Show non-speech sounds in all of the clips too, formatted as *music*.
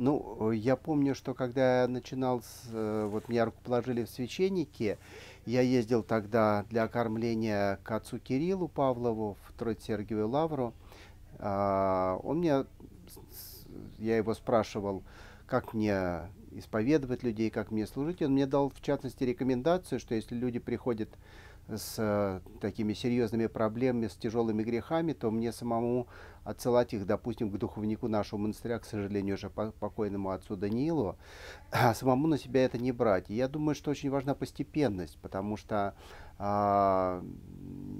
Ну, я помню, что когда я начинал, с, э, вот меня руку положили в священники, я ездил тогда для окормления к отцу Кириллу Павлову в Троице-Сергиевую Лавру. А, он мне, я его спрашивал, как мне исповедовать людей, как мне служить. Он мне дал, в частности, рекомендацию, что если люди приходят с э, такими серьезными проблемами, с тяжелыми грехами, то мне самому отсылать их, допустим, к духовнику нашего монастыря, к сожалению, уже покойному отцу Даниилу, *sniffs* а самому на себя это не брать. И я думаю, что очень важна постепенность, потому что а,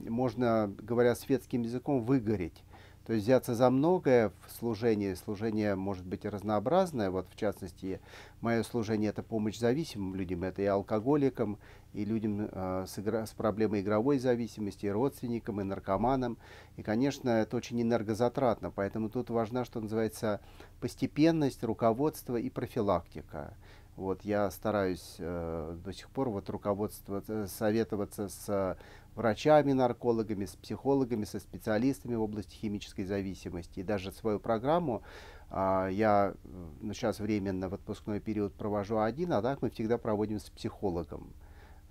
можно, говоря светским языком, выгореть. То есть взяться за многое в служении. Служение может быть разнообразное. Вот в частности, мое служение это помощь зависимым людям. Это и алкоголикам, и людям э, с, игра, с проблемой игровой зависимости, и родственникам, и наркоманам. И, конечно, это очень энергозатратно. Поэтому тут важна, что называется, постепенность, руководство и профилактика. Вот я стараюсь э, до сих пор вот руководство, советоваться с врачами, наркологами, с психологами, со специалистами в области химической зависимости. И даже свою программу а, я ну, сейчас временно в отпускной период провожу один, а так мы всегда проводим с психологом.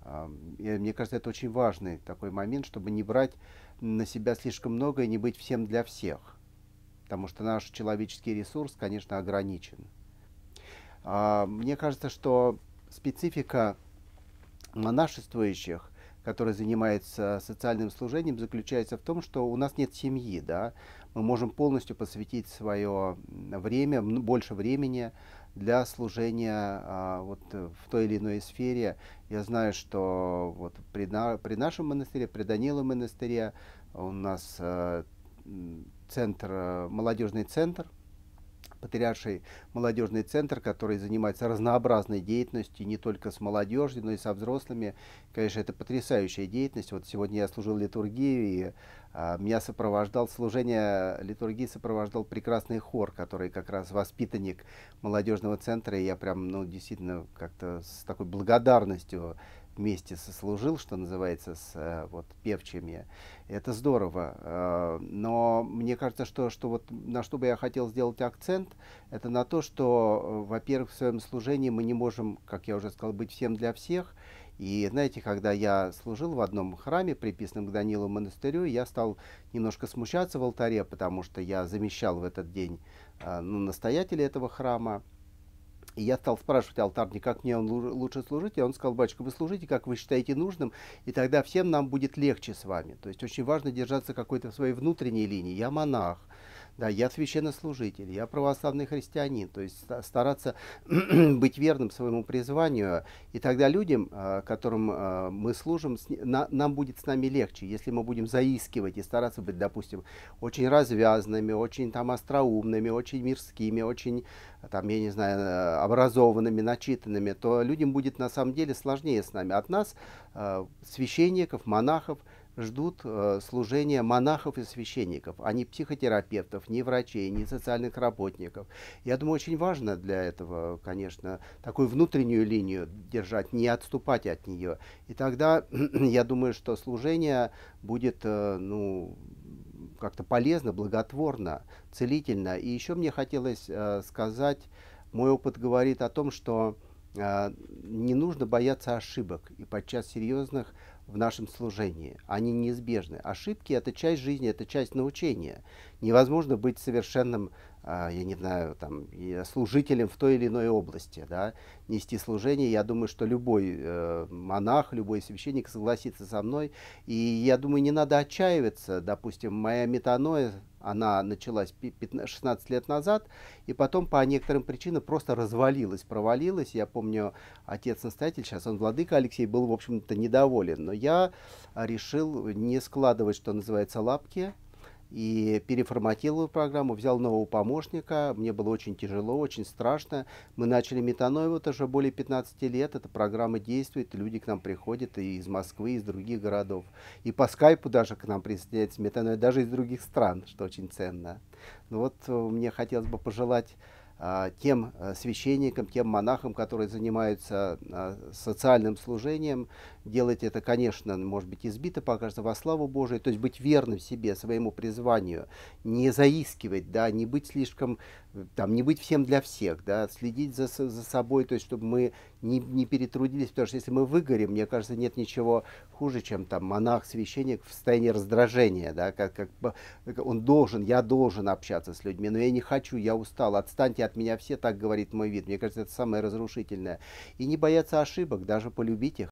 А, и мне кажется, это очень важный такой момент, чтобы не брать на себя слишком много и не быть всем для всех. Потому что наш человеческий ресурс, конечно, ограничен. А, мне кажется, что специфика монашествующих который занимается социальным служением, заключается в том, что у нас нет семьи, да, мы можем полностью посвятить свое время, больше времени для служения а, вот, в той или иной сфере. Я знаю, что вот при, на, при нашем монастыре, при Даниловом монастыре у нас а, центр, молодежный центр, Патриарший молодежный центр, который занимается разнообразной деятельностью, не только с молодежью, но и со взрослыми. Конечно, это потрясающая деятельность. Вот сегодня я служил литургию, и а, меня сопровождал, служение литургии сопровождал прекрасный хор, который как раз воспитанник молодежного центра, и я прям, ну, действительно, как-то с такой благодарностью вместе сослужил, что называется, с э, вот, певчими. Это здорово. Э, но мне кажется, что, что вот на что бы я хотел сделать акцент, это на то, что, э, во-первых, в своем служении мы не можем, как я уже сказал, быть всем для всех. И знаете, когда я служил в одном храме, приписанном к Данилу монастырю, я стал немножко смущаться в алтаре, потому что я замещал в этот день ну, настоятеля этого храма. И я стал спрашивать алтарника, как мне он лучше служить, и он сказал, батюшка, вы служите, как вы считаете нужным, и тогда всем нам будет легче с вами. То есть очень важно держаться какой-то своей внутренней линии. Я монах, да, я священнослужитель, я православный христианин, то есть стараться *clears throat* быть верным своему призванию, и тогда людям, а, которым а, мы служим, нам будет с нами легче, если мы будем заискивать и стараться быть, допустим, очень развязанными, очень там остроумными, очень мирскими, очень там, я не знаю, образованными, начитанными, то людям будет на самом деле сложнее с нами. От нас, а, священников, монахов, ждут э, служения монахов и священников, а не психотерапевтов, ни врачей, ни социальных работников. Я думаю, очень важно для этого, конечно, такую внутреннюю линию держать, не отступать от нее. И тогда *clears throat* я думаю, что служение будет, э, ну, как-то полезно, благотворно, целительно. И еще мне хотелось э, сказать, мой опыт говорит о том, что э, не нужно бояться ошибок и подчас серьезных в нашем служении. Они неизбежны. Ошибки – это часть жизни, это часть научения. Невозможно быть совершенным, а, я не знаю, там, служителем в той или иной области. Да? Нести служение, я думаю, что любой э, монах, любой священник согласится со мной. И я думаю, не надо отчаиваться. Допустим, моя метаноя она началась 15, 16 лет назад, и потом по некоторым причинам просто развалилась, провалилась. Я помню, отец-настоятель, сейчас он владыка Алексей, был, в общем-то, недоволен. Но я решил не складывать, что называется, лапки, и переформатировал программу, взял нового помощника. Мне было очень тяжело, очень страшно. Мы начали метаной вот уже более 15 лет. Эта программа действует, люди к нам приходят и из Москвы, и из других городов. И по скайпу даже к нам присоединяется метаной, даже из других стран, что очень ценно. Ну вот э, мне хотелось бы пожелать тем а, священникам, тем монахам, которые занимаются а, социальным служением, делать это, конечно, может быть, избито покажется во славу Божию, то есть быть верным себе, своему призванию, не заискивать, да, не быть слишком, там, не быть всем для всех, да, следить за, за собой, то есть чтобы мы не, не перетрудились, потому что если мы выгорим, мне кажется, нет ничего хуже, чем там монах, священник в состоянии раздражения, да, как, как он должен, я должен общаться с людьми, но я не хочу, я устал, отстаньте от меня все, так говорит мой вид. Мне кажется, это самое разрушительное. И не бояться ошибок, даже полюбить их.